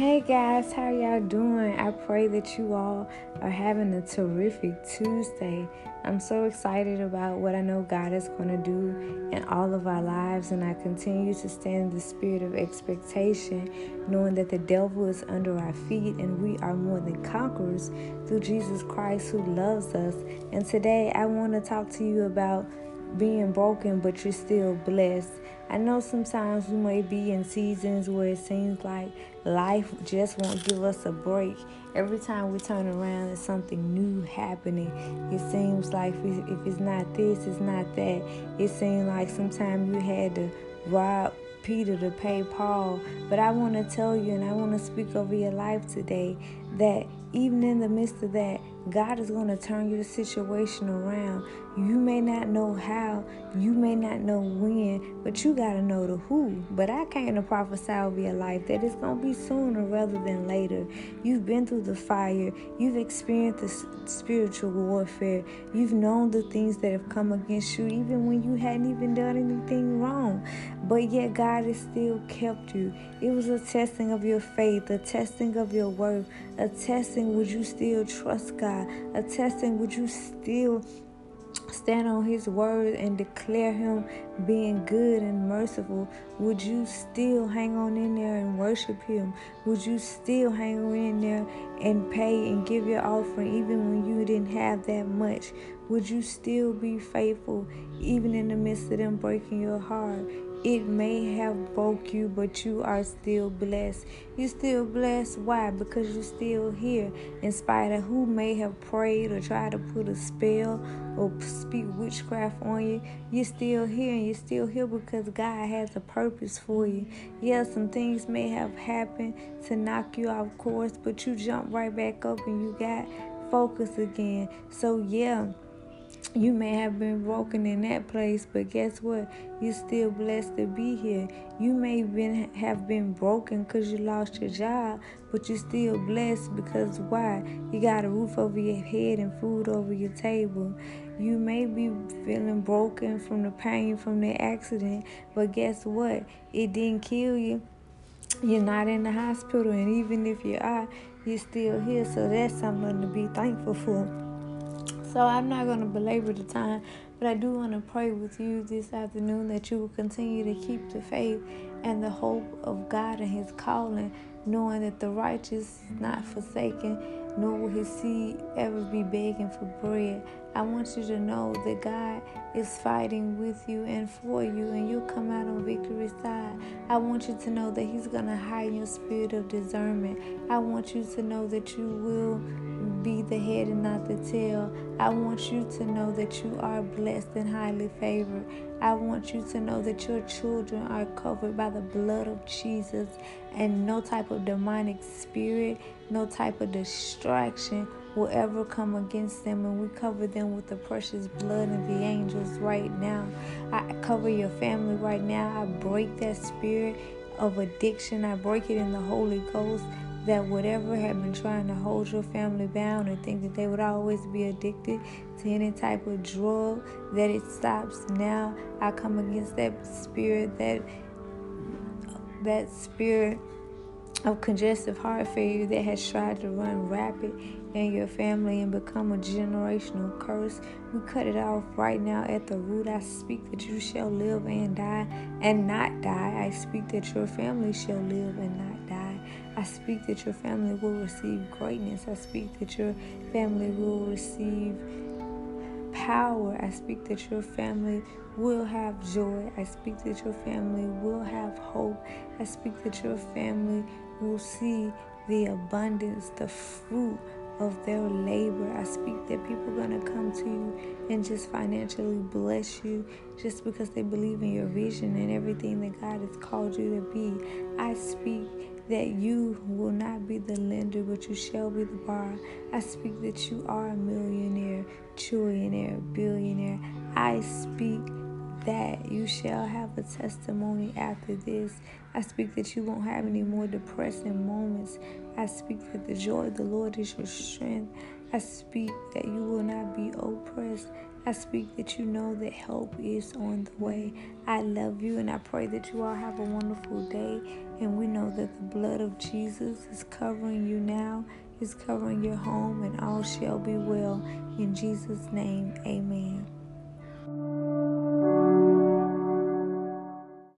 Hey guys, how y'all doing? I pray that you all are having a terrific Tuesday. I'm so excited about what I know God is going to do in all of our lives, and I continue to stand in the spirit of expectation, knowing that the devil is under our feet and we are more than conquerors through Jesus Christ who loves us. And today I want to talk to you about being broken, but you're still blessed. I know sometimes we may be in seasons where it seems like life just won't give us a break. Every time we turn around, there's something new happening. It seems like if it's not this, it's not that. It seems like sometimes you had to rob Peter to pay Paul. But I want to tell you, and I want to speak over your life today, that even in the midst of that, God is going to turn your situation around. You may not know how, you may not know when, but you got to know the who. But I came to prophesy over your life that it's going to be sooner rather than later. You've been through the fire, you've experienced the spiritual warfare, you've known the things that have come against you, even when you hadn't even done anything wrong. But yet, God has still kept you. It was a testing of your faith, a testing of your worth, a testing would you still trust God? A testing, would you still stand on his word and declare him being good and merciful? Would you still hang on in there and worship him? Would you still hang on in there and pay and give your offering even when you didn't have that much? Would you still be faithful even in the midst of them breaking your heart it may have broke you, but you are still blessed. You're still blessed. Why? Because you're still here. In spite of who may have prayed or tried to put a spell or speak witchcraft on you, you're still here and you're still here because God has a purpose for you. Yeah, some things may have happened to knock you off course, but you jump right back up and you got focus again. So, yeah you may have been broken in that place, but guess what? You're still blessed to be here. You may been, have been broken because you lost your job, but you're still blessed because why? You got a roof over your head and food over your table. You may be feeling broken from the pain from the accident, but guess what? It didn't kill you. You're not in the hospital, and even if you are, you're still here. So that's something to be thankful for. So I'm not going to belabor the time, but I do want to pray with you this afternoon that you will continue to keep the faith and the hope of God and His calling, knowing that the righteous is not forsaken, nor will His seed ever be begging for bread. I want you to know that God is fighting with you and for you, and you'll come out on victory side. I want you to know that He's going to hide your spirit of discernment. I want you to know that you will be the head and not the tail. I want you to know that you are blessed and highly favored. I want you to know that your children are covered by the blood of Jesus and no type of demonic spirit, no type of distraction will ever come against them. And we cover them with the precious blood of the angels right now. I cover your family right now. I break that spirit of addiction. I break it in the Holy Ghost that whatever had been trying to hold your family bound and think that they would always be addicted to any type of drug, that it stops now. I come against that spirit, that that spirit of congestive heart failure that has tried to run rapid in your family and become a generational curse. We cut it off right now at the root. I speak that you shall live and die and not die. I speak that your family shall live and not. I speak that your family will receive greatness. I speak that your family will receive power. I speak that your family will have joy. I speak that your family will have hope. I speak that your family will see the abundance, the fruit of their labor. I speak that people are going to come to you and just financially bless you just because they believe in your vision and everything that God has called you to be. I speak that you will not be the lender, but you shall be the borrower. I speak that you are a millionaire, trillionaire, billionaire. I speak that you shall have a testimony after this. I speak that you won't have any more depressing moments. I speak that the joy of the Lord is your strength. I speak that you will not be oppressed. I speak that you know that help is on the way. I love you and I pray that you all have a wonderful day. And we know that the blood of Jesus is covering you now, is covering your home, and all shall be well. In Jesus' name, amen.